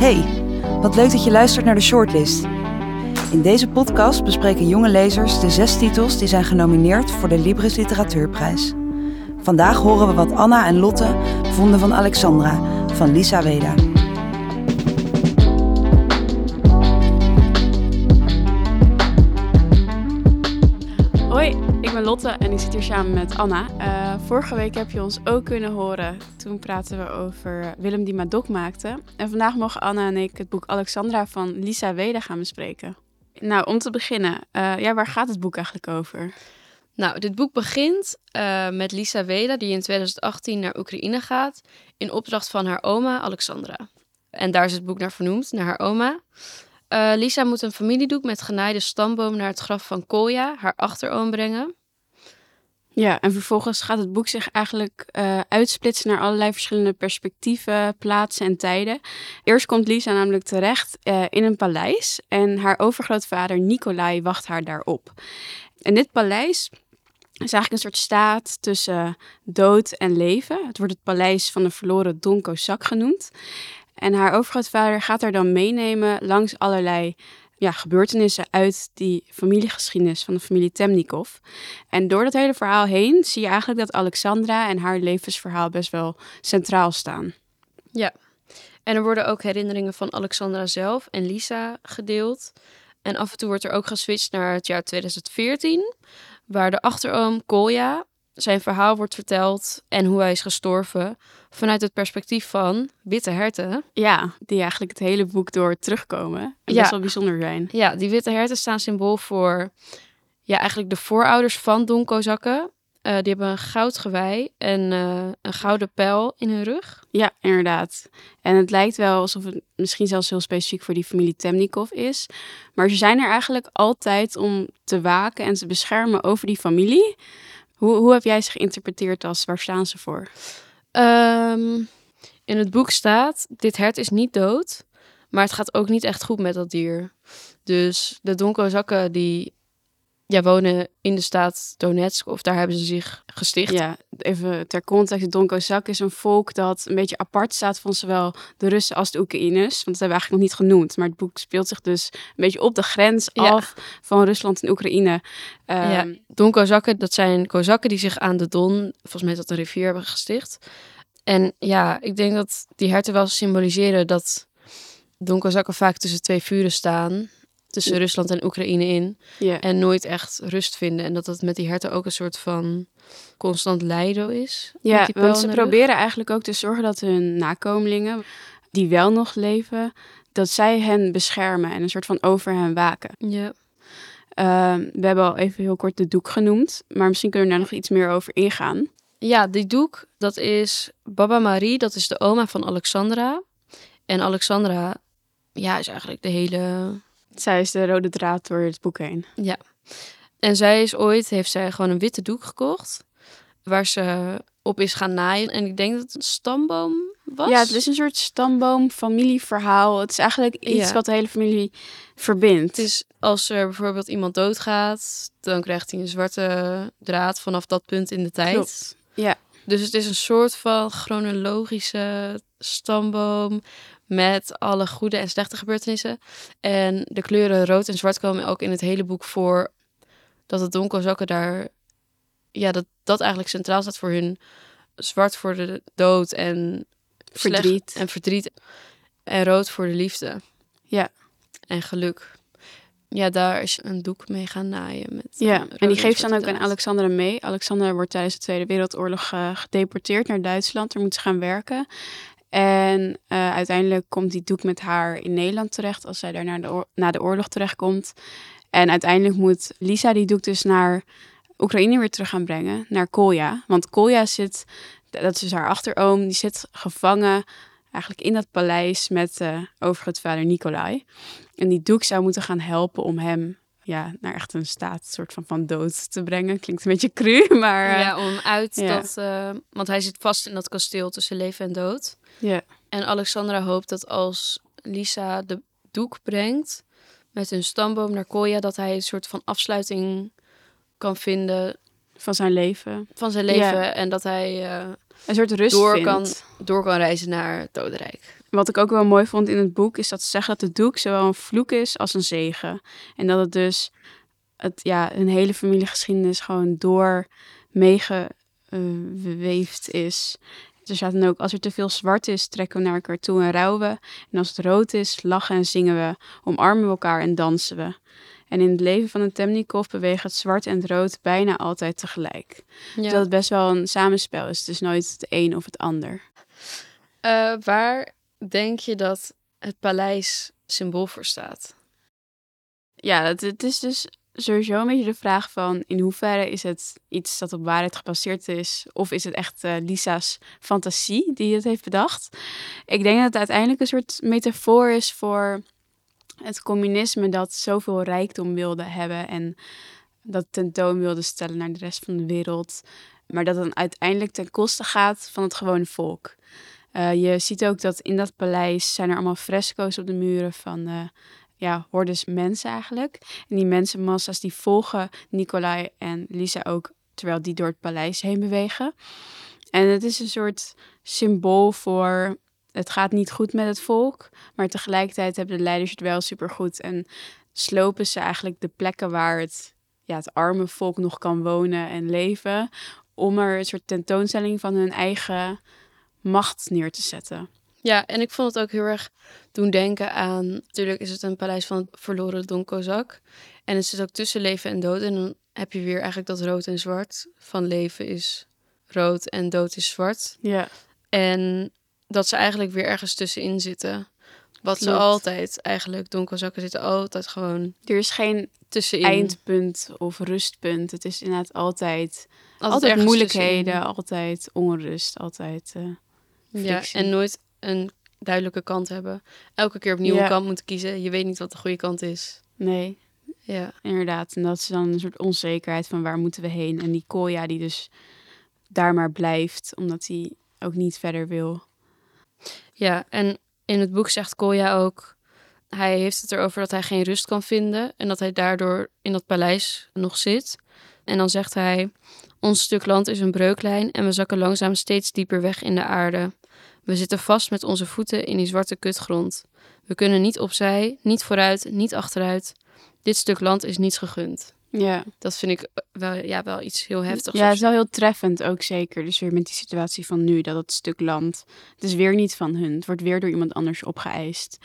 Hey, wat leuk dat je luistert naar de Shortlist. In deze podcast bespreken jonge lezers de zes titels die zijn genomineerd voor de Libris Literatuurprijs. Vandaag horen we wat Anna en Lotte vonden van Alexandra van Lisa Weda. Ben Lotte en ik zit hier samen met Anna. Uh, vorige week heb je ons ook kunnen horen. Toen praten we over Willem die Madok maakte. En vandaag mogen Anna en ik het boek Alexandra van Lisa Weda gaan bespreken. Nou, om te beginnen, uh, ja, waar gaat het boek eigenlijk over? Nou, dit boek begint uh, met Lisa Weda, die in 2018 naar Oekraïne gaat, in opdracht van haar oma Alexandra. En daar is het boek naar vernoemd, naar haar oma. Lisa moet een familiedoek met genaaide stamboom naar het graf van Kolja, haar achteroom, brengen. Ja, en vervolgens gaat het boek zich eigenlijk uh, uitsplitsen naar allerlei verschillende perspectieven, plaatsen en tijden. Eerst komt Lisa namelijk terecht uh, in een paleis en haar overgrootvader Nicolai wacht haar daarop. En dit paleis is eigenlijk een soort staat tussen dood en leven. Het wordt het paleis van de verloren Don Kozak genoemd. En haar overgrootvader gaat haar dan meenemen langs allerlei ja, gebeurtenissen uit die familiegeschiedenis van de familie Temnikov. En door dat hele verhaal heen zie je eigenlijk dat Alexandra en haar levensverhaal best wel centraal staan. Ja, en er worden ook herinneringen van Alexandra zelf en Lisa gedeeld. En af en toe wordt er ook geswitcht naar het jaar 2014, waar de achteroom Kolja zijn verhaal wordt verteld en hoe hij is gestorven vanuit het perspectief van witte herten. Ja, die eigenlijk het hele boek door terugkomen en ja. best wel bijzonder zijn. Ja, die witte herten staan symbool voor ja, eigenlijk de voorouders van Don Kozakken. Uh, die hebben een goud gewei en uh, een gouden pijl in hun rug. Ja, inderdaad. En het lijkt wel alsof het misschien zelfs heel specifiek voor die familie Temnikov is. Maar ze zijn er eigenlijk altijd om te waken en te beschermen over die familie. Hoe, hoe heb jij ze geïnterpreteerd als waar staan ze voor? Um, in het boek staat: Dit hert is niet dood, maar het gaat ook niet echt goed met dat dier. Dus de Donkozakken die ja, wonen in de staat Donetsk, of daar hebben ze zich gesticht. Ja, even ter context, Donkozak is een volk dat een beetje apart staat van zowel de Russen als de Oekraïners. Want dat hebben we eigenlijk nog niet genoemd. Maar het boek speelt zich dus een beetje op de grens ja. af van Rusland en Oekraïne. Um, ja, Donkozakken, dat zijn Kozakken die zich aan de Don, volgens mij dat een rivier, hebben gesticht. En ja, ik denk dat die herten wel symboliseren dat Donkozakken vaak tussen twee vuren staan tussen Rusland en Oekraïne in. Yeah. En nooit echt rust vinden. En dat dat met die herten ook een soort van constant lijden is. Ja, want ze proberen eigenlijk ook te zorgen dat hun nakomelingen, die wel nog leven, dat zij hen beschermen en een soort van over hen waken. Ja. Uh, we hebben al even heel kort de doek genoemd, maar misschien kunnen we daar nog iets meer over ingaan. Ja, die doek, dat is Baba Marie, dat is de oma van Alexandra. En Alexandra, ja, is eigenlijk de hele zij is de rode draad door het boek heen. Ja. En zij is ooit, heeft zij gewoon een witte doek gekocht. Waar ze op is gaan naaien. En ik denk dat het een stamboom was. Ja, het is een soort stamboom, familieverhaal. Het is eigenlijk iets ja. wat de hele familie verbindt. Het is als er bijvoorbeeld iemand doodgaat, dan krijgt hij een zwarte draad vanaf dat punt in de tijd. Klopt. Ja. Dus het is een soort van chronologische stamboom met alle goede en slechte gebeurtenissen. En de kleuren rood en zwart komen ook in het hele boek voor. Dat het donkerzakken daar, ja, dat dat eigenlijk centraal staat voor hun. Zwart voor de dood en verdriet. en verdriet. En rood voor de liefde. Ja. En geluk. Ja, daar is een doek mee gaan naaien. Met ja, en die geeft ze dan ook aan Alexandra mee. Alexandra wordt tijdens de Tweede Wereldoorlog uh, gedeporteerd naar Duitsland. Daar moet ze gaan werken. En uh, uiteindelijk komt die doek met haar in Nederland terecht als zij daar naar de na de oorlog terechtkomt. En uiteindelijk moet Lisa die doek dus naar Oekraïne weer terug gaan brengen, naar Kolja. Want Kolja zit, dat is dus haar achteroom, die zit gevangen eigenlijk in dat paleis met uh, overgrootvader Nicolai. En die doek zou moeten gaan helpen om hem ja, naar echt een staat soort van, van dood te brengen. Klinkt een beetje cru, maar... Uh, ja, om uit ja. dat... Uh, want hij zit vast in dat kasteel tussen leven en dood. Ja. En Alexandra hoopt dat als Lisa de doek brengt met hun stamboom naar Kolja, dat hij een soort van afsluiting kan vinden van zijn leven. Van zijn leven ja. en dat hij uh, een soort rust door vindt. kan door kan reizen naar het dodenrijk. Wat ik ook wel mooi vond in het boek is dat ze zeggen dat de doek zowel een vloek is als een zegen. En dat het dus het, ja, een hele familiegeschiedenis gewoon door meegeweefd is. Er staat dan ook, als er te veel zwart is, trekken we naar elkaar toe en rouwen we. En als het rood is, lachen en zingen we, omarmen we elkaar en dansen we. En in het leven van een Temnikov bewegen het zwart en het rood bijna altijd tegelijk. Ja. Dat het best wel een samenspel is. Het is nooit het een of het ander. Eh, waar denk je dat het paleis symbool voor staat? Ja, het, het is dus sowieso een beetje de vraag van in hoeverre is het iets dat op waarheid gebaseerd is of is het echt eh, Lisa's fantasie die het heeft bedacht. Ik denk dat het uiteindelijk een soort metafoor is voor het communisme dat zoveel rijkdom wilde hebben en dat tentoon wilde stellen naar de rest van de wereld, maar dat dan uiteindelijk ten koste gaat van het gewone volk. Uh, je ziet ook dat in dat paleis zijn er allemaal fresco's op de muren van uh, ja, hordes mensen eigenlijk. En die mensenmassa's die volgen Nicolai en Lisa ook terwijl die door het paleis heen bewegen. En het is een soort symbool voor het gaat niet goed met het volk, maar tegelijkertijd hebben de leiders het wel supergoed en slopen ze eigenlijk de plekken waar het, ja, het arme volk nog kan wonen en leven, om er een soort tentoonstelling van hun eigen macht neer te zetten. Ja, en ik vond het ook heel erg doen denken aan. Natuurlijk is het een paleis van verloren Don Kozak. En het zit ook tussen leven en dood. En dan heb je weer eigenlijk dat rood en zwart. Van leven is rood en dood is zwart. Ja. En dat ze eigenlijk weer ergens tussenin zitten. Wat ze altijd eigenlijk, Don Kozakken zitten altijd gewoon Er is geen tussenin. eindpunt of rustpunt. Het is inderdaad altijd, altijd, moeilijkheden, tussenin. altijd onrust, altijd. eh, Ja, en nooit een duidelijke kant hebben. Elke keer opnieuw Ja. een kant moeten kiezen. Je weet niet wat de goede kant is. nee, Ja, inderdaad. En dat is dan een soort onzekerheid van waar moeten we heen. En die Kolja die dus daar maar blijft, omdat hij ook niet verder wil. Ja en in het boek zegt Kolja ook... Hij heeft het erover dat hij geen rust kan vinden... en dat hij daardoor in dat paleis nog zit. En dan zegt hij... Ons stuk land is een breuklijn... en we zakken langzaam steeds dieper weg in de aarde. We zitten vast met onze voeten in die zwarte kutgrond. We kunnen niet opzij, niet vooruit, niet achteruit. Dit stuk land is niets gegund. Ja, Dat vind ik wel, ja, wel iets heel heftigs. ja het is wel heel treffend ook zeker. Dus weer met die situatie van nu, dat het stuk land, het is weer niet van hun. Het wordt weer door iemand anders opgeëist.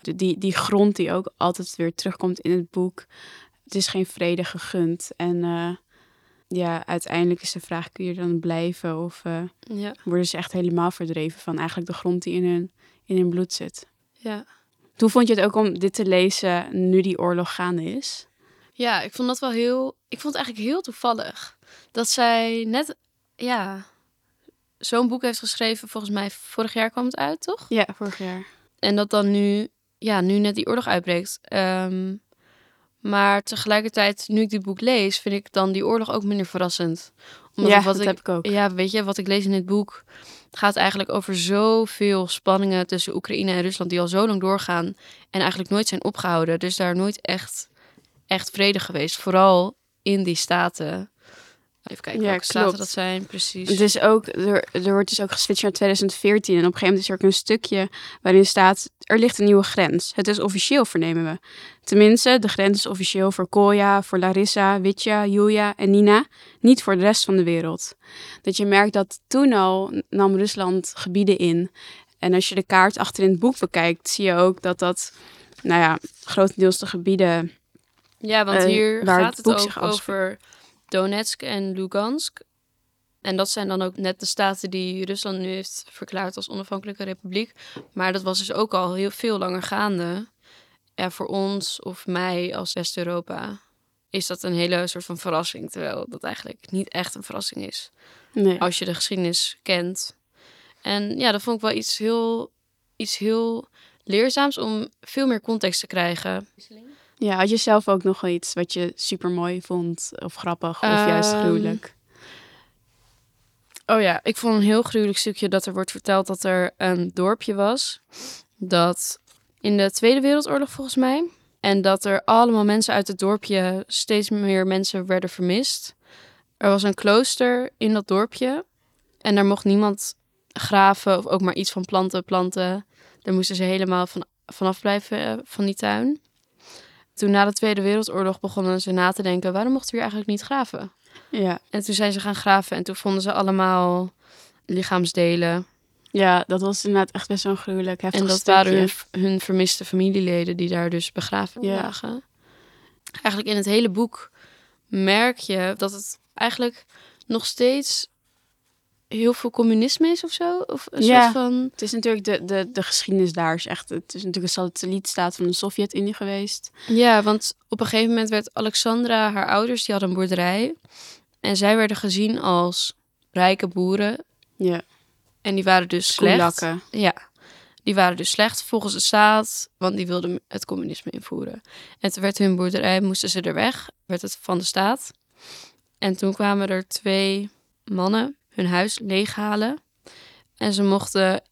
De- Die, die grond die ook altijd weer terugkomt in het boek. Het is geen vrede gegund. En eh, ja, uiteindelijk is de vraag, kun je dan blijven? Of eh, Ja, worden ze echt helemaal verdreven van eigenlijk de grond die in hun, in hun bloed zit? ja. Hoe vond je het ook om dit te lezen nu die oorlog gaande is? Ja, ik vond dat wel heel... Ik vond het eigenlijk heel toevallig. Dat zij net, ja... Zo'n boek heeft geschreven, volgens mij vorig jaar kwam het uit, toch? Ja, vorig jaar. En dat dan nu, ja, nu net die oorlog uitbreekt. Ehm, maar tegelijkertijd, nu ik dit boek lees, vind ik dan die oorlog ook minder verrassend. Omdat ja, wat dat ik, heb ik ook. Ja, weet je, wat ik lees in dit boek gaat eigenlijk over zoveel spanningen tussen Oekraïne en Rusland die al zo lang doorgaan en eigenlijk nooit zijn opgehouden. Dus daar nooit echt, echt vrede geweest. Vooral in die staten. Even kijken Ja, welke staten dat zijn, precies. Het is ook, er, er wordt dus ook geswitcht naar 2014. En op een gegeven moment is er ook een stukje waarin staat... er ligt een nieuwe grens. Het is officieel, vernemen we. Tenminste, de grens is officieel voor Kolja, voor Larissa, Vitja, Julia en Nina. Niet voor de rest van de wereld. Dat je merkt dat toen al nam Rusland gebieden in. En als je de kaart achter in het boek bekijkt... zie je ook dat dat, nou ja, grotendeels de gebieden... Ja, want eh, hier waar gaat het ook zich over Donetsk en Lugansk. En dat zijn dan ook net de staten die Rusland nu heeft verklaard als onafhankelijke republiek. Maar dat was dus ook al heel veel langer gaande. Ja, voor ons of mij als West-Europa is dat een hele soort van verrassing. Terwijl dat eigenlijk niet echt een verrassing is. Nee. Als je de geschiedenis kent. En ja, dat vond ik wel iets heel, iets heel leerzaams om veel meer context te krijgen. Ja, had je zelf ook nog iets wat je super mooi vond? Of grappig, of juist Ehm, gruwelijk? Oh ja, ik vond een heel gruwelijk stukje dat er wordt verteld dat er een dorpje was. Dat in de Tweede Wereldoorlog volgens mij. En dat er allemaal mensen uit het dorpje, steeds meer mensen werden vermist. Er was een klooster in dat dorpje. En daar mocht niemand graven of ook maar iets van planten planten. Daar moesten ze helemaal van, vanaf blijven eh, van die tuin. Toen na de Tweede Wereldoorlog begonnen ze na te denken... waarom mochten we hier eigenlijk niet graven? Ja. En toen zijn ze gaan graven en toen vonden ze allemaal lichaamsdelen. ja, dat was inderdaad echt best wel gruwelijk heftig en dat stukje. waren hun, hun vermiste familieleden die daar dus begraven Ja. lagen. Eigenlijk in het hele boek merk je dat het eigenlijk nog steeds heel veel communisme is of zo. Of een Ja. soort van... Het is natuurlijk de, de, de geschiedenis daar is echt... Het is natuurlijk een satellietstaat van de Sovjet-Unie geweest. Ja, want op een gegeven moment werd Alexandra, haar ouders, die hadden een boerderij. En zij werden gezien als rijke boeren. Ja. En die waren dus slecht. Ja, die waren dus slecht volgens de staat, want die wilden het communisme invoeren. En toen werd hun boerderij, moesten ze er weg, werd het van de staat. En toen kwamen er twee mannen hun huis leeghalen. En ze mochten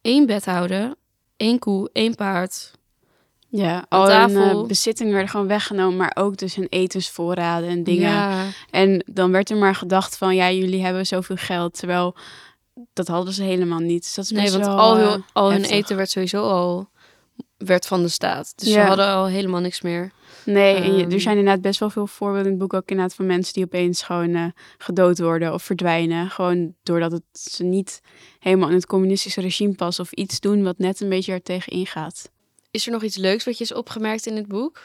één bed houden, één koe, één paard. Ja, al hun eh, bezittingen werden gewoon weggenomen, maar ook dus hun etensvoorraden en dingen. Ja, En dan werd er maar gedacht van, ja, jullie hebben zoveel geld, terwijl dat hadden ze helemaal niet. Dus dat is nee, want wel, al, eh, hun, al hun heftig. eten werd sowieso al werd van de staat. Dus ze Ja. hadden al helemaal niks meer. Nee, en je- Ehm. er zijn inderdaad best wel veel voorbeelden in het boek ook inderdaad van mensen die opeens gewoon eh, gedood worden of verdwijnen. Gewoon doordat het ze niet helemaal in het communistische regime passen of iets doen wat net een beetje er tegen ingaat. Is er nog iets leuks wat je is opgemerkt in het boek?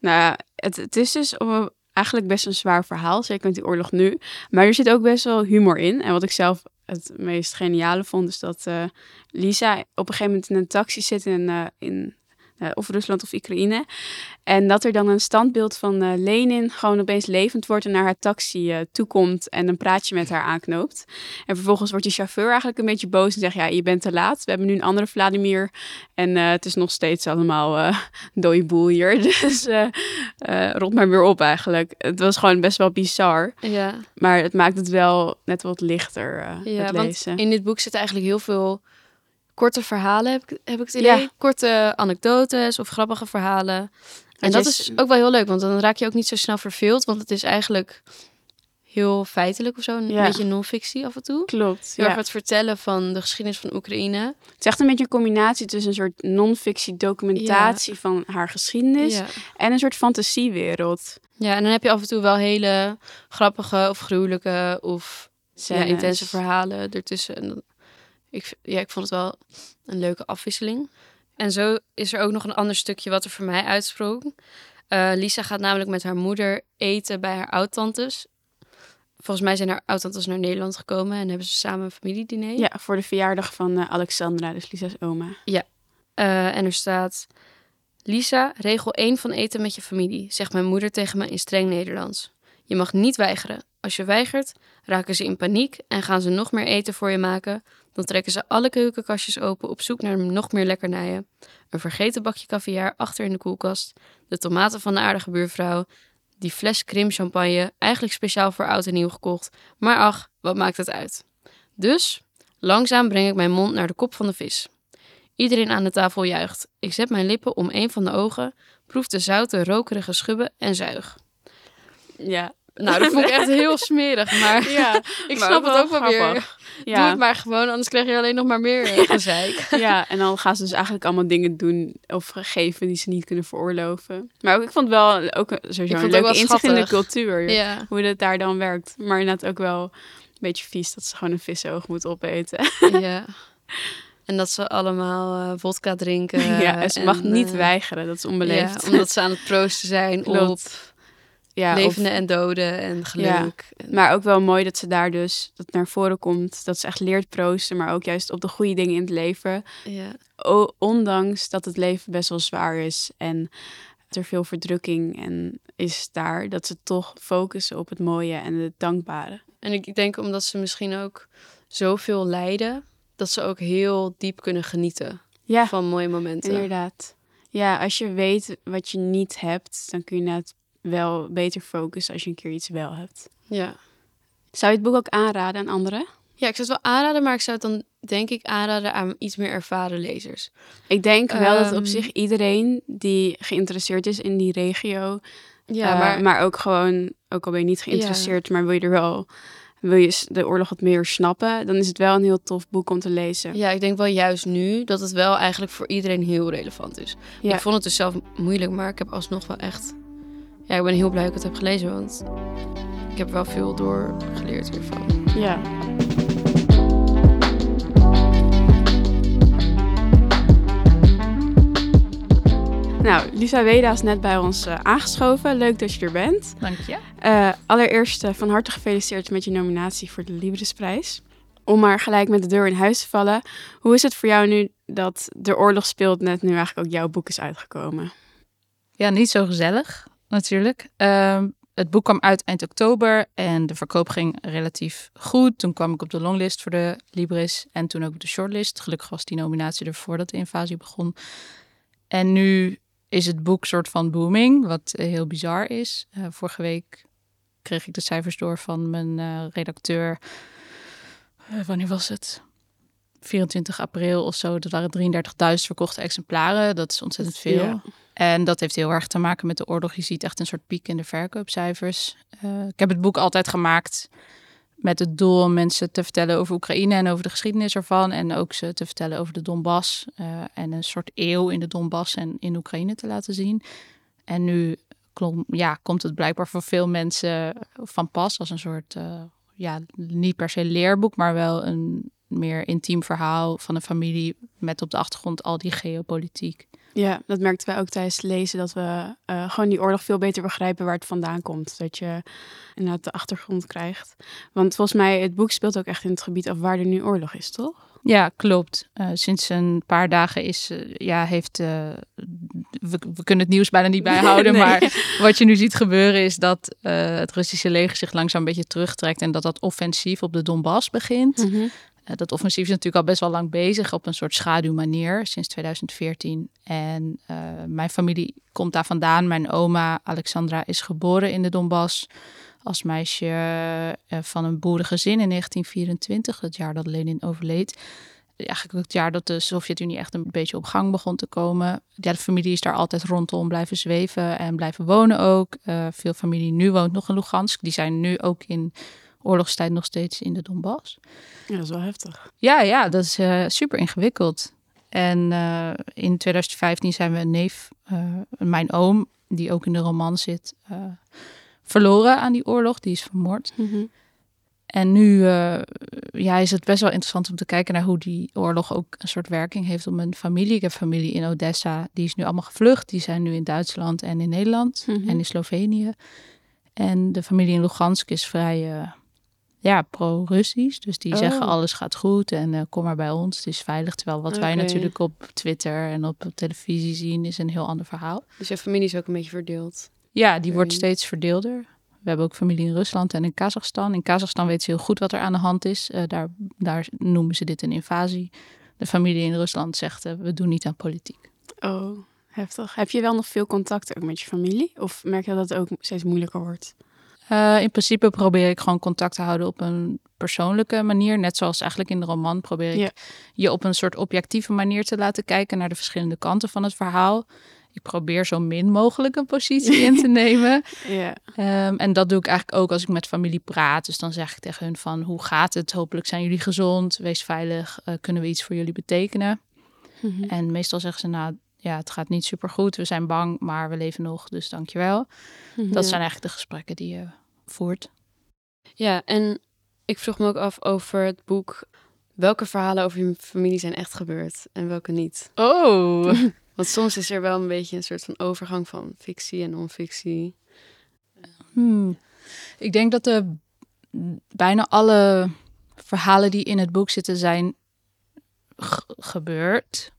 Nou, het, het is dus een- eigenlijk best een zwaar verhaal, zeker met die oorlog nu. Maar er zit ook best wel humor in. En wat ik zelf het meest geniale vond, is dat eh, Lisa op een gegeven moment in een taxi zit in, eh, in of Rusland of Oekraïne. En dat er dan een standbeeld van eh, Lenin gewoon opeens levend wordt en naar haar taxi eh, toekomt en een praatje met haar aanknoopt. En vervolgens wordt die chauffeur eigenlijk een beetje boos en zegt, ja, je bent te laat. We hebben nu een andere Vladimir en eh, het is nog steeds allemaal eh dode boel hier. Dus eh eh, rot maar weer op eigenlijk. Het was gewoon best wel bizar. Ja. Maar het maakt het wel net wat lichter, eh Ja, het want lezen. in dit boek zitten eigenlijk heel veel korte verhalen, heb ik, heb ik het idee. Ja. Korte anekdotes of grappige verhalen. En dat je is ook wel heel leuk, want dan raak je ook niet zo snel verveeld. Want het is eigenlijk heel feitelijk of zo. Een Ja. beetje non-fictie af en toe. Klopt. Heel Ja. erg het vertellen van de geschiedenis van Oekraïne. Het is echt een beetje een combinatie tussen een soort non-fictie documentatie van haar geschiedenis en een soort fantasiewereld. ja, en dan heb je af en toe wel hele grappige of gruwelijke of intense verhalen ertussen. Ik, ja, ik vond het wel een leuke afwisseling. En zo is er ook nog een ander stukje wat er voor mij uitsprong. Eh, Lisa gaat namelijk met haar moeder eten bij haar oudtantes. Volgens mij zijn haar oudtantes naar Nederland gekomen en hebben ze samen een familiediner. Ja, voor de verjaardag van eh, Alexandra, dus Lisa's oma. Eh, en er staat: Lisa, regel 1 van eten met je familie, zegt mijn moeder tegen me in streng Nederlands. Je mag niet weigeren. Als je weigert, raken ze in paniek en gaan ze nog meer eten voor je maken. Dan trekken ze alle keukenkastjes open op zoek naar nog meer lekkernijen. Een vergeten bakje caviar achter in de koelkast. De tomaten van de aardige buurvrouw. Die fles krim champagne, eigenlijk speciaal voor oud en nieuw gekocht. Maar ach, wat maakt het uit? Dus, langzaam breng ik mijn mond naar de kop van de vis. Iedereen aan de tafel juicht. Ik zet mijn lippen om een van de ogen, proef de zoute, rokerige schubben en zuig. Ja. Nou, dat vond ik echt heel smerig, maar Ja, ik maar snap het ook wel weer. grappig. Doe Ja. het maar gewoon, anders krijg je alleen nog maar meer gezeik. ja, en dan gaan ze dus eigenlijk allemaal dingen doen of geven die ze niet kunnen veroorloven. Maar ook, ik vond wel ook sowieso een leuke inzicht in de cultuur. Ja, Hoe dat daar dan werkt. Maar inderdaad ook wel een beetje vies dat ze gewoon een vissenoog moet opeten. ja. En dat ze allemaal eh vodka drinken. ja, en ze mag niet eh, weigeren. Dat is onbeleefd. Ja, omdat ze aan het proosten zijn Klopt. op Ja, of- levende en doden en geluk. Maar ook wel mooi dat ze daar dus dat naar voren komt. Dat ze echt leert proosten, maar ook juist op de goede dingen in het leven. ja. O- ondanks dat het leven best wel zwaar is en er veel verdrukking en is daar, dat ze toch focussen op het mooie en het dankbare. En ik denk omdat ze misschien ook zoveel lijden, dat ze ook heel diep kunnen genieten Ja, van mooie momenten. inderdaad. Ja, als je weet wat je niet hebt, dan kun je inderdaad wel beter focussen als je een keer iets wel hebt. Ja. Zou je het boek ook aanraden aan anderen? ja, ik zou het wel aanraden, maar ik zou het dan denk ik aanraden aan iets meer ervaren lezers. Ik denk wel dat op Ehm. zich iedereen die geïnteresseerd is in die regio, Ja, Eh, maar, maar ook gewoon, ook al ben je niet geïnteresseerd, maar wil je er wel wil je de oorlog wat meer snappen, dan is het wel een heel tof boek om te lezen. Ja, ik denk wel juist nu dat het wel eigenlijk voor iedereen heel relevant is. Ja. Ik vond het dus zelf moeilijk, maar ik heb alsnog wel echt... Ja, ik ben heel blij dat ik het heb gelezen, want ik heb wel veel door geleerd hiervan. Ja. Nou, Lisa Weda is net bij ons eh, aangeschoven. Leuk dat je er bent. Dank je. Eh, allereerst eh, van harte gefeliciteerd met je nominatie voor de Librisprijs. Om maar gelijk met de deur in huis te vallen. Hoe is het voor jou nu dat de oorlog speelt net nu eigenlijk ook jouw boek is uitgekomen? Ja, niet zo gezellig natuurlijk. Ehm, het boek kwam uit eind oktober en de verkoop ging relatief goed. Toen kwam ik op de longlist voor de Libris en toen ook op de shortlist. Gelukkig was die nominatie er voordat de invasie begon. En nu is het boek soort van booming, wat eh, heel bizar is. Eh, vorige week kreeg ik de cijfers door van mijn eh, redacteur. Wanneer was het? 24 april of zo. Dat waren 33.000 verkochte exemplaren. Dat is ontzettend veel. Ja. En dat heeft heel erg te maken met de oorlog. Je ziet echt een soort piek in de verkoopcijfers. Eh, ik heb het boek altijd gemaakt met het doel om mensen te vertellen over Oekraïne en over de geschiedenis ervan. En ook ze te vertellen over de Donbass. eh, en een soort eeuw in de Donbass en in Oekraïne te laten zien. En nu klom, ja, komt het blijkbaar voor veel mensen van pas als een soort, eh, ja, niet per se leerboek, maar wel een meer intiem verhaal van een familie met op de achtergrond al die geopolitiek. Ja, dat merkten wij ook tijdens het lezen. Dat we eh, gewoon die oorlog veel beter begrijpen waar het vandaan komt. Dat je inderdaad de achtergrond krijgt. Want volgens mij, het boek speelt ook echt in het gebied af waar er nu oorlog is, toch? Ja, klopt. Eh, sinds een paar dagen is, eh, ja, heeft, we, we kunnen het nieuws bijna niet bijhouden, Nee. maar wat je nu ziet gebeuren is dat het Russische leger zich langzaam een beetje terugtrekt en dat dat offensief op de Donbass begint. Eh, dat offensief is natuurlijk al best wel lang bezig op een soort schaduwmanier sinds 2014. En eh, mijn familie komt daar vandaan. Mijn oma Alexandra is geboren in de Donbass als meisje eh, van een boerengezin in 1924, het jaar dat Lenin overleed. Eigenlijk het jaar dat de Sovjet-Unie echt een beetje op gang begon te komen. Ja, de familie is daar altijd rondom blijven zweven en blijven wonen ook. Eh, veel familie nu woont nog in Lugansk. Die zijn nu ook in oorlogstijd nog steeds in de Donbass. Ja, dat is wel heftig. Ja, ja, dat is eh, super ingewikkeld. En eh, in 2015 zijn we een neef, eh, mijn oom, die ook in de roman zit, verloren aan die oorlog. Die is vermoord. En nu ja, is het best wel interessant om te kijken naar hoe die oorlog ook een soort werking heeft op mijn familie. Ik heb familie in Odessa, die is nu allemaal gevlucht. Die zijn nu in Duitsland en in Nederland Mhm. en in Slovenië. En de familie in Lugansk is vrij ja, pro-Russisch. Dus die Oh. zeggen alles gaat goed en eh, kom maar bij ons, het is veilig. Terwijl wat wij natuurlijk op Twitter en op televisie zien is een heel ander verhaal. Dus je familie is ook een beetje verdeeld. Ja, die wordt steeds verdeelder. We hebben ook familie in Rusland en in Kazachstan. In Kazachstan weten ze heel goed wat er aan de hand is. Eh, daar, daar noemen ze dit een invasie. De familie in Rusland zegt, eh, we doen niet aan politiek. Oh, heftig. Heb je wel nog veel contact ook met je familie? Of merk je dat het ook steeds moeilijker wordt? Eh, in principe probeer ik gewoon contact te houden op een persoonlijke manier. Net zoals eigenlijk in de roman probeer ik Ja. je op een soort objectieve manier te laten kijken naar de verschillende kanten van het verhaal. Ik probeer zo min mogelijk een positie in te nemen. Ja. Ehm, en dat doe ik eigenlijk ook als ik met familie praat. Dus dan zeg ik tegen hun van hoe gaat het? Hopelijk zijn jullie gezond. Wees veilig. Eh, kunnen we iets voor jullie betekenen? Mhm. En meestal zeggen ze nou ja, het gaat niet super goed. We zijn bang, maar we leven nog. Dus dankjewel. Dat Ja. zijn eigenlijk de gesprekken die je voert. Ja, en ik vroeg me ook af over het boek. Welke verhalen over je familie zijn echt gebeurd en welke niet? Oh. Want soms is er wel een beetje een soort van overgang van fictie en non-fictie. Hmm. Ik denk dat de bijna alle verhalen die in het boek zitten zijn gebeurd.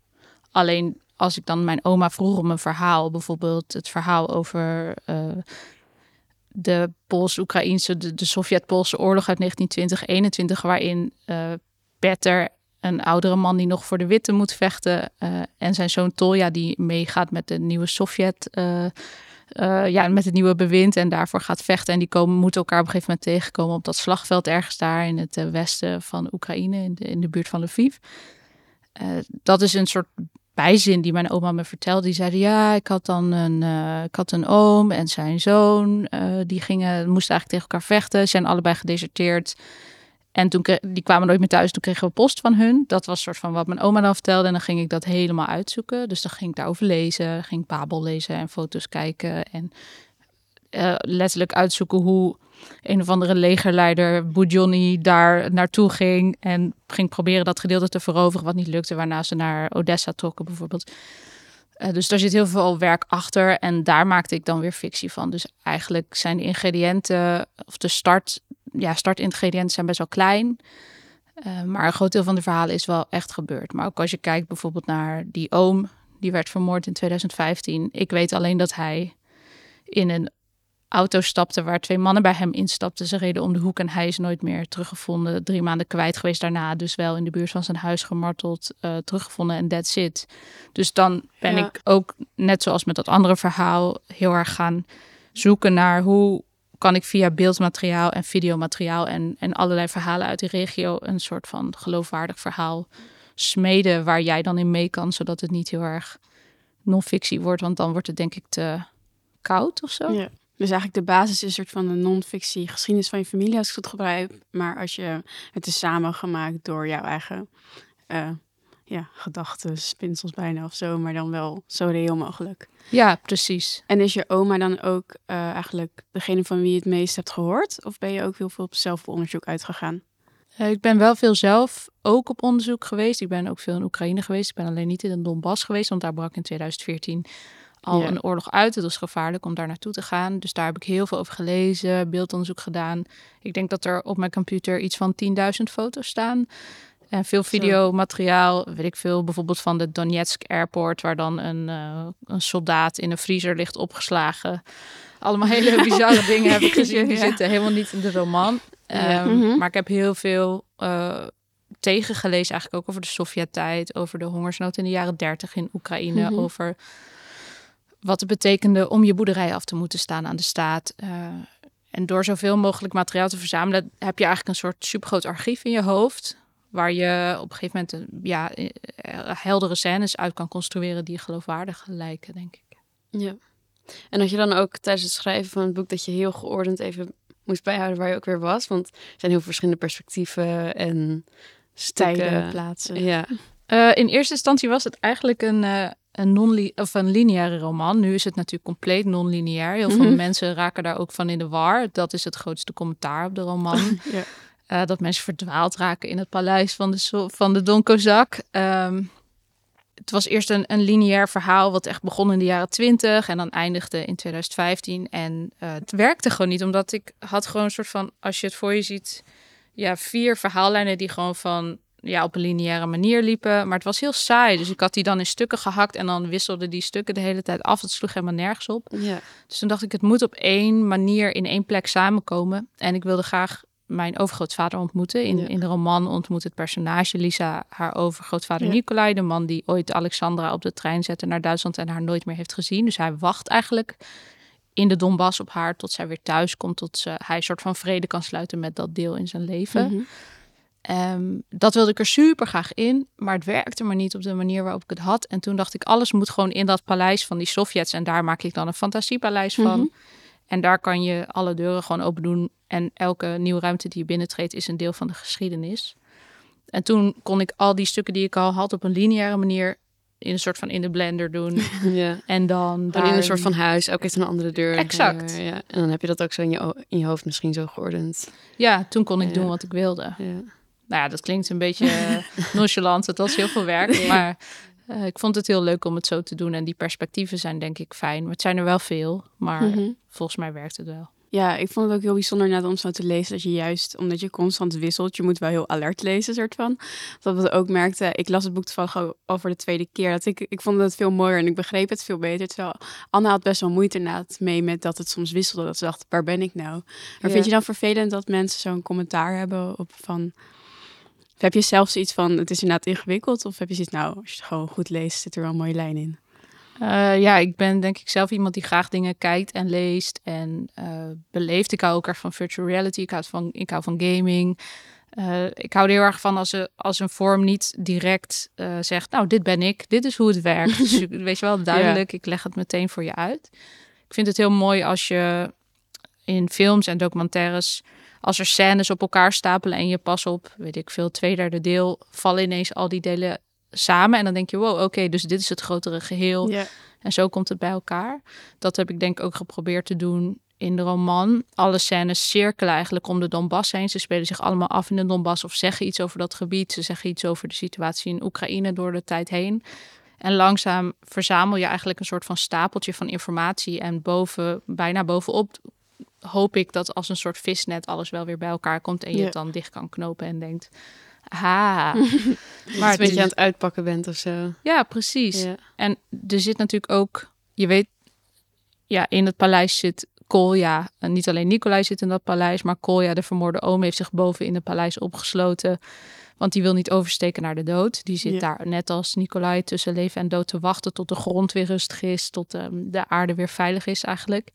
Alleen als ik dan mijn oma vroeg om een verhaal, bijvoorbeeld het verhaal over eh, de Pools-Oekraïnse, de, Sovjet-Poolse oorlog uit 1920-21, waarin eh Petter, een oudere man die nog voor de witte moet vechten, eh, en zijn zoon Tolja die meegaat met de nieuwe Sovjet. eh, ja, met het nieuwe bewind en daarvoor gaat vechten. En die komen, moeten elkaar op een gegeven moment tegenkomen op dat slagveld ergens daar in het westen van Oekraïne, in de, in de buurt van Lviv. Dat is een soort bijzin die mijn oma me vertelde. Die zeiden, ja, ik had dan een, uh, ik had een oom en zijn zoon. Uh, die gingen, moesten eigenlijk tegen elkaar vechten. Zijn allebei gedeserteerd. En toen die kwamen nooit meer thuis. Toen kregen we post van hun. Dat was soort van wat mijn oma dan vertelde. En dan ging ik dat helemaal uitzoeken. Dus dan ging ik daarover lezen. Ging Babel lezen en foto's kijken. En uh, letterlijk uitzoeken hoe een of andere legerleider, Boudjoni, daar naartoe ging. En ging proberen dat gedeelte te veroveren, wat niet lukte. Waarna ze naar Odessa trokken bijvoorbeeld. Uh, dus daar zit heel veel werk achter. En daar maakte ik dan weer fictie van. Dus eigenlijk zijn de ingrediënten, of de start, ja, startingrediënten zijn best wel klein. Uh, maar een groot deel van de verhalen is wel echt gebeurd. Maar ook als je kijkt bijvoorbeeld naar die oom, die werd vermoord in 2015. Ik weet alleen dat hij in een auto stapte waar twee mannen bij hem instapten. Ze reden om de hoek en hij is nooit meer teruggevonden. Drie maanden kwijt geweest daarna. Dus wel in de buurt van zijn huis gemarteld, uh, teruggevonden en that's it. Dus dan ben ik ook, net zoals met dat andere verhaal, heel erg gaan zoeken naar hoe kan ik via beeldmateriaal en videomateriaal en, en allerlei verhalen uit de regio een soort van geloofwaardig verhaal smeden waar jij dan in mee kan, zodat het niet heel erg non-fictie wordt, want dan wordt het denk ik te koud of zo. Ja. Dus eigenlijk de basis is een soort van de non-fictie geschiedenis van je familie, als ik het goed begrijp. Maar als je het is samengemaakt door jouw eigen uh, ja, gedachten, spinsels bijna of zo, maar dan wel zo reëel mogelijk. Ja, precies. En is je oma dan ook uh, eigenlijk degene van wie je het meest hebt gehoord? Of ben je ook heel veel op zelfonderzoek uitgegaan? Uh, ik ben wel veel zelf ook op onderzoek geweest. Ik ben ook veel in Oekraïne geweest. Ik ben alleen niet in de Donbass geweest, want daar brak in 2014 al een oorlog uit. Het was gevaarlijk om daar naartoe te gaan. Dus daar heb ik heel veel over gelezen, beeldonderzoek gedaan. Ik denk dat er op mijn computer iets van 10.000 foto's staan. En veel videomateriaal, weet ik veel, bijvoorbeeld van de Donetsk Airport, waar dan een, uh, een soldaat in een vriezer ligt opgeslagen. Allemaal hele bizarre dingen heb ik gezien. Die zitten helemaal niet in de roman. Um, mm-hmm. Maar ik heb heel veel uh, tegengelezen, eigenlijk ook over de Sovjet-tijd, over de hongersnood in de jaren 30 in Oekraïne, mm-hmm. over wat het betekende om je boerderij af te moeten staan aan de staat. Uh, en door zoveel mogelijk materiaal te verzamelen, heb je eigenlijk een soort supergroot archief in je hoofd. Waar je op een gegeven moment ja, eh, heldere scènes uit kan construeren die geloofwaardig lijken, denk ik. Ja. En had je dan ook tijdens het schrijven van het boek dat je heel geordend even moest bijhouden waar je ook weer was? Want er zijn heel verschillende perspectieven en stijlen, plaatsen. Ja. Uh, in eerste instantie was het eigenlijk een, uh, een, non of een lineaire roman. Nu is het natuurlijk compleet non-lineair. Heel veel mhm. mensen raken daar ook van in de war. Dat is het grootste commentaar op de roman. ja. uh, dat mensen verdwaald raken in het paleis van de, van de Don Kozak. Um, het was eerst een, een lineair verhaal wat echt begon in de jaren 20 en dan eindigde in 2015. En uh, het werkte gewoon niet, omdat ik had gewoon een soort van, als je het voor je ziet, ja, vier verhaallijnen die gewoon van ja, op een lineaire manier liepen. Maar het was heel saai. Dus ik had die dan in stukken gehakt en dan wisselden die stukken de hele tijd af. Het sloeg helemaal nergens op. Ja. Dus toen dacht ik, het moet op één manier in één plek samenkomen. En ik wilde graag mijn overgrootvader ontmoeten. In, in de roman ontmoet het personage Lisa haar overgrootvader ja. Nicolai. De man die ooit Alexandra op de trein zette naar Duitsland en haar nooit meer heeft gezien. Dus hij wacht eigenlijk in de Donbass op haar tot zij weer thuis komt. Tot ze, hij een soort van vrede kan sluiten met dat deel in zijn leven. Mm Um, dat wilde ik er super graag in, maar het werkte maar niet op de manier waarop ik het had. En toen dacht ik, alles moet gewoon in dat paleis van die Sovjets. En daar maak ik dan een fantasiepaleis van. Mm -hmm. En daar kan je alle deuren gewoon open doen. En elke nieuwe ruimte die je binnentreedt is een deel van de geschiedenis. En toen kon ik al die stukken die ik al had op een lineaire manier in een soort van in de blender doen. Ja. En dan daar... in een soort van huis, ook heeft een andere deur. Exact. Ja, En dan heb je dat ook zo in je, in je hoofd misschien zo geordend. Ja, toen kon ik ja. doen wat ik wilde. Ja. Nou ja, dat klinkt een beetje nonchalant. Het was heel veel werk, maar uh, ik vond het heel leuk om het zo te doen. En die perspectieven zijn denk ik fijn. Maar het zijn er wel veel, maar mm -hmm. volgens mij werkt het wel. Ja, ik vond het ook heel bijzonder net om zo te lezen dat je juist, omdat je constant wisselt, je moet wel heel alert lezen, soort van. Dat we ook merkten, ik las het boek toevallig al voor de tweede keer, dat ik, ik vond het veel mooier en ik begreep het veel beter. Terwijl Anna had best wel moeite inderdaad mee met dat het soms wisselde, dat ze dacht, waar ben ik nou? Maar ja. vind je dan vervelend dat mensen zo'n commentaar hebben op van, heb je zelf zoiets van, het is inderdaad ingewikkeld? Of heb je zoiets, nou, als je het gewoon goed leest, zit er wel een mooie lijn in? Uh, ja, ik ben denk ik zelf iemand die graag dingen kijkt en leest en uh, beleeft. Ik hou ook erg van virtual reality. Ik hou van, ik hou van gaming. Uh, ik hou er heel erg van als, ze, als een vorm niet direct zegt, nou, dit ben ik, dit is hoe het werkt. dus weet je wel, duidelijk, ik leg het meteen voor je uit. Ik vind het heel mooi als je in films en documentaires, als er scènes op elkaar stapelen en je pas op, weet ik veel, twee derde deel, vallen ineens al die delen samen. En dan denk je, wow, oké, dus dit is het grotere geheel. En zo komt het bij elkaar. Dat heb ik denk ik ook geprobeerd te doen in de roman. Alle scènes cirkelen eigenlijk om de Donbass heen. Ze spelen zich allemaal af in de Donbass of zeggen iets over dat gebied. Ze zeggen iets over de situatie in Oekraïne door de tijd heen. En langzaam verzamel je eigenlijk een soort van stapeltje van informatie. En boven, bijna bovenop hoop ik dat als een soort visnet alles wel weer bij elkaar komt. En je het dan dicht kan knopen en denkt... Ha. maar het een beetje aan het uitpakken bent of zo. Ja, precies. En er zit natuurlijk ook... Je weet, ja, in het paleis zit Kolja. En niet alleen Nicolai zit in dat paleis, maar Kolja, de vermoorde oom, heeft zich boven in het paleis opgesloten. Want die wil niet oversteken naar de dood. Die zit daar net als Nicolai tussen leven en dood te wachten tot de grond weer rustig is, tot um, de aarde weer veilig is eigenlijk.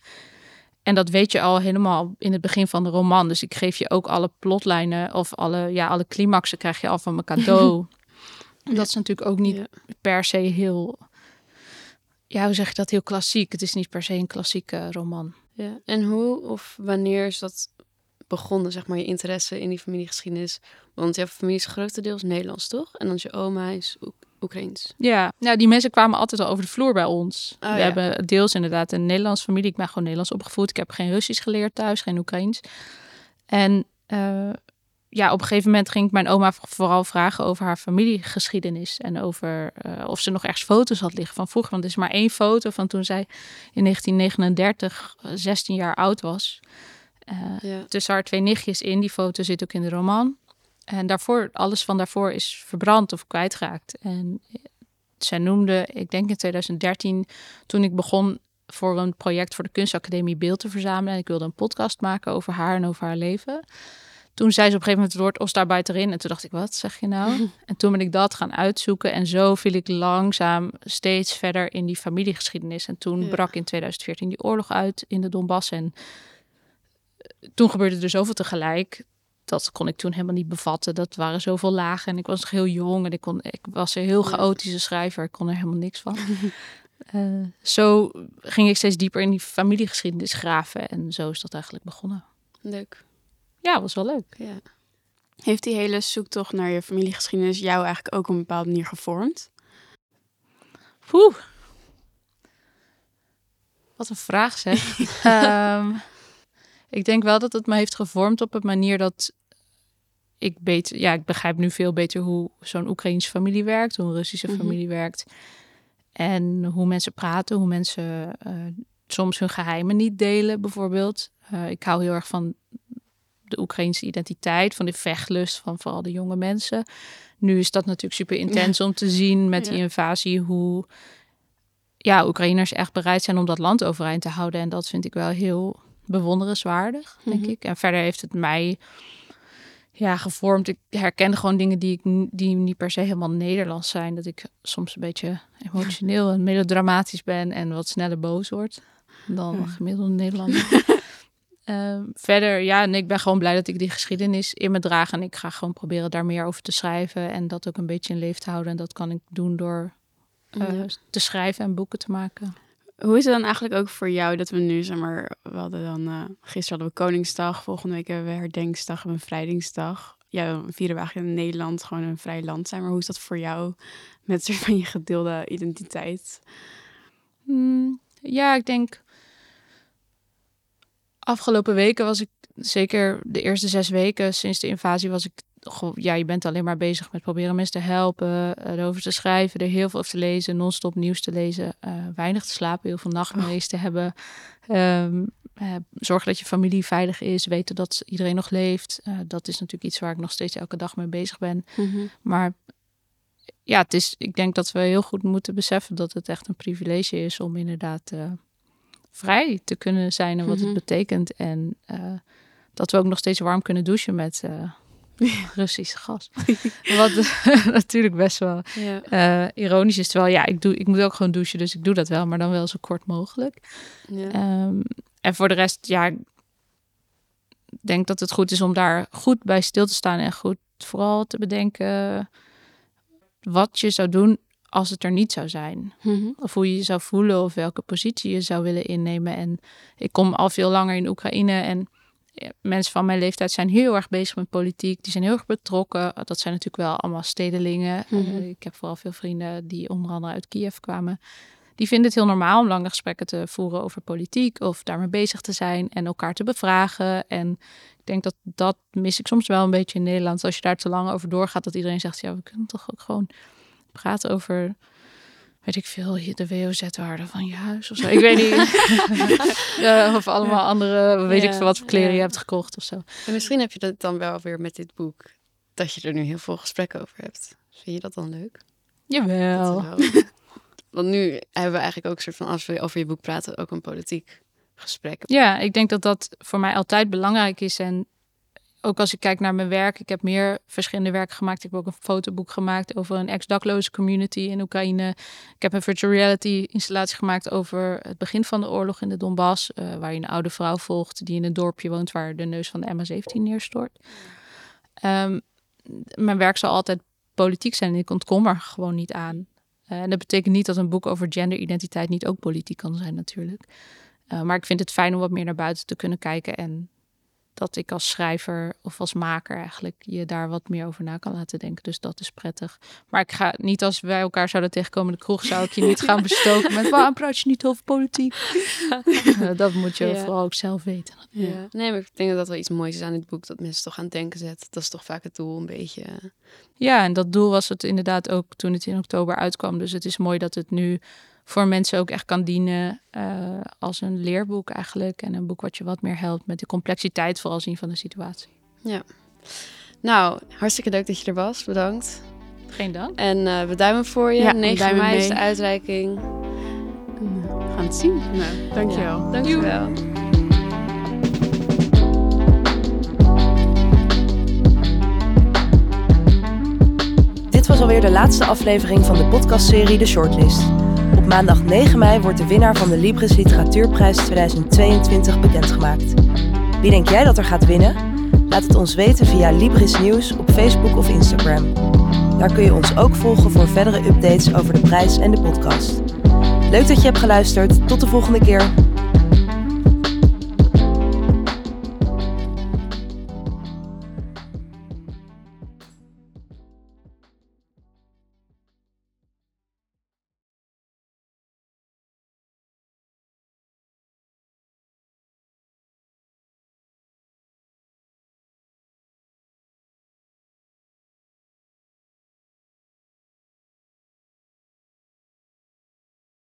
En dat weet je al helemaal in het begin van de roman. Dus ik geef je ook alle plotlijnen of alle, ja, alle climaxen krijg je al van mijn cadeau. Dat is natuurlijk ook niet per se heel, ja, hoe zeg je dat, heel klassiek. Het is niet per se een klassieke roman. Ja, en hoe of wanneer is dat begonnen, zeg maar, je interesse in die familiegeschiedenis? Want jouw familie is grotendeels Nederlands, toch? En dan je oma is Oekraïens. Ja, nou, die mensen kwamen altijd al over de vloer bij ons. Oh, We hebben deels inderdaad een Nederlandse familie. Ik ben gewoon Nederlands opgevoed. Ik heb geen Russisch geleerd thuis, geen Oekraïens. En uh, ja, op een gegeven moment ging ik mijn oma vooral vragen over haar familiegeschiedenis. En over uh, of ze nog ergens foto's had liggen van vroeger. Want er is maar één foto van toen zij in 1939 16 jaar oud was. Uh, ja. Tussen haar twee nichtjes in. Die foto zit ook in de roman. En daarvoor, alles van daarvoor is verbrand of kwijtgeraakt. En zij noemde, ik denk in 2013, toen ik begon voor een project voor de Kunstacademie beeld te verzamelen. En ik wilde een podcast maken over haar en over haar leven toen zei ze op een gegeven moment het woord erin. En toen dacht ik, wat zeg je nou? en toen ben ik dat gaan uitzoeken. En zo viel ik langzaam steeds verder in die familiegeschiedenis. En toen brak in 2014 die oorlog uit in de Donbass. En eh, toen gebeurde er zoveel tegelijk. Dat kon ik toen helemaal niet bevatten. Dat waren zoveel lagen. En ik was nog heel jong. En ik, kon, ik was een heel chaotische schrijver. Ik kon er helemaal niks van. uh, zo ging ik steeds dieper in die familiegeschiedenis graven. En zo is dat eigenlijk begonnen. Leuk ja, was wel leuk. Ja. Heeft die hele zoektocht naar je familiegeschiedenis jou eigenlijk ook op een bepaalde manier gevormd? Poeh. Wat een vraag zeg. um, ik denk wel dat het me heeft gevormd op een manier dat ik beter, ja, ik begrijp nu veel beter hoe zo'n Oekraïense familie werkt, hoe een Russische mhm. familie werkt. En hoe mensen praten, hoe mensen uh, soms hun geheimen niet delen, bijvoorbeeld. Uh, ik hou heel erg van de Oekraïnse identiteit, van de vechtlust van vooral de jonge mensen. Nu is dat natuurlijk super intens om te zien met die invasie hoe ja, Oekraïners echt bereid zijn om dat land overeind te houden. En dat vind ik wel heel bewonderenswaardig, denk mhm. ik. En verder heeft het mij ja, gevormd. Ik herken gewoon dingen die, ik, die niet per se helemaal Nederlands zijn. Dat ik soms een beetje emotioneel en melodramatisch ben en wat sneller boos word dan gemiddelde Nederlander. Ehm, verder, ja, en ik ben gewoon blij dat ik die geschiedenis in me draag. En ik ga gewoon proberen daar meer over te schrijven. En dat ook een beetje in leef te houden. En dat kan ik doen door uh, te schrijven en boeken te maken. Hoe is het dan eigenlijk ook voor jou dat we nu, zeg maar, we hadden dan, uh, gisteren hadden we Koningsdag, volgende week hebben we Herdenksdag en Bevrijdingsdag. Ja, vieren we eigenlijk in Nederland gewoon een vrij land zijn. Maar hoe is dat voor jou met soort van je gedeelde identiteit? Hmm, ja, ik denk afgelopen weken was ik zeker de eerste zes weken sinds de invasie was ik ja, je bent alleen maar bezig met proberen mensen te helpen, erover te schrijven, er heel veel over te lezen, non-stop nieuws te lezen, uh, weinig te slapen, heel veel nachtmerries te hebben. Um, uh, zorgen dat je familie veilig is, weten dat iedereen nog leeft. Uh, dat is natuurlijk iets waar ik nog steeds elke dag mee bezig ben. Mhm. Maar ja, het is, ik denk dat we heel goed moeten beseffen dat het echt een privilege is om inderdaad vrij te kunnen zijn en wat het mhm. betekent. En dat we ook nog steeds warm kunnen douchen met Russisch gas. wat natuurlijk best wel uh, ironisch is. Terwijl ja, ik, doe, ik moet ook gewoon douchen, dus ik doe dat wel, maar dan wel zo kort mogelijk. Ja. Um, en voor de rest, ja, denk dat het goed is om daar goed bij stil te staan en goed vooral te bedenken wat je zou doen als het er niet zou zijn. Mhm. Of hoe je je zou voelen of welke positie je zou willen innemen. En ik kom al veel langer in Oekraïne en mensen van mijn leeftijd zijn heel erg bezig met politiek. Die zijn heel erg betrokken. Dat zijn natuurlijk wel allemaal stedelingen. Mhm. Eh, ik heb vooral veel vrienden die onder andere uit Kiev kwamen. Die vinden het heel normaal om lange gesprekken te voeren over politiek of daarmee bezig te zijn en elkaar te bevragen. En ik denk dat dat mis ik soms wel een beetje in Nederland. Als je daar te lang over doorgaat, dat iedereen zegt, ja, we kunnen toch ook gewoon praten over, weet ik veel, de WOZ-waarde van je huis of zo. Ik weet niet. Ja, of allemaal andere, weet ik veel wat voor kleren ja. je hebt gekocht of zo. En misschien heb je dat dan wel weer met dit boek. Dat je er nu heel veel gesprekken over hebt. Vind je dat dan leuk? Jawel. Want nu hebben we eigenlijk ook een soort van, als we over je boek praten, ook een politiek gesprek. Ja, ik denk dat dat voor mij altijd belangrijk is. En ook als ik kijk naar mijn werk, ik heb meer verschillende werken gemaakt. Ik heb ook een fotoboek gemaakt over een ex-dakloze community in Oekraïne. Ik heb een virtual reality installatie gemaakt over het begin van de oorlog in de Donbass. eh, waar je een oude vrouw volgt die in een dorpje woont waar de neus van de MH17 neerstort. Ehm, mijn werk zal altijd politiek zijn en ik ontkom er gewoon niet aan. Eh, en dat betekent niet dat een boek over genderidentiteit niet ook politiek kan zijn natuurlijk. Uh, maar ik vind het fijn om wat meer naar buiten te kunnen kijken. En dat ik als schrijver of als maker eigenlijk je daar wat meer over na kan laten denken. Dus dat is prettig. Maar ik ga niet als wij elkaar zouden tegenkomen in de kroeg, zou ik je niet gaan bestoken met waarom praat je niet over politiek? Uh, dat moet je Ja. vooral ook zelf weten. Ja. Nee, maar ik denk dat dat wel iets moois is aan dit boek. Dat mensen toch aan het denken zet. Dat is toch vaak het doel een beetje. Ja, en dat doel was het inderdaad ook toen het in oktober uitkwam. Dus het is mooi dat het nu voor mensen ook echt kan dienen uh, als een leerboek eigenlijk. En een boek wat je wat meer helpt met de complexiteit vooral zien van de situatie. Ja. Nou, hartstikke leuk dat je er was. Bedankt. Geen dank. En uh, we duimen voor je. Ja, 9 duimen mei is mee. de uitreiking. We gaan het zien. Nou, dankjewel. Ja, dankjewel. Dit was alweer de laatste aflevering van de podcastserie De Shortlist. Op maandag 9 mei wordt de winnaar van de Libris Literatuurprijs 2022 bekendgemaakt. Wie denk jij dat er gaat winnen? Laat het ons weten via Libris Nieuws op Facebook of Instagram. Daar kun je ons ook volgen voor verdere updates over de prijs en de podcast. Leuk dat je hebt geluisterd. Tot de volgende keer.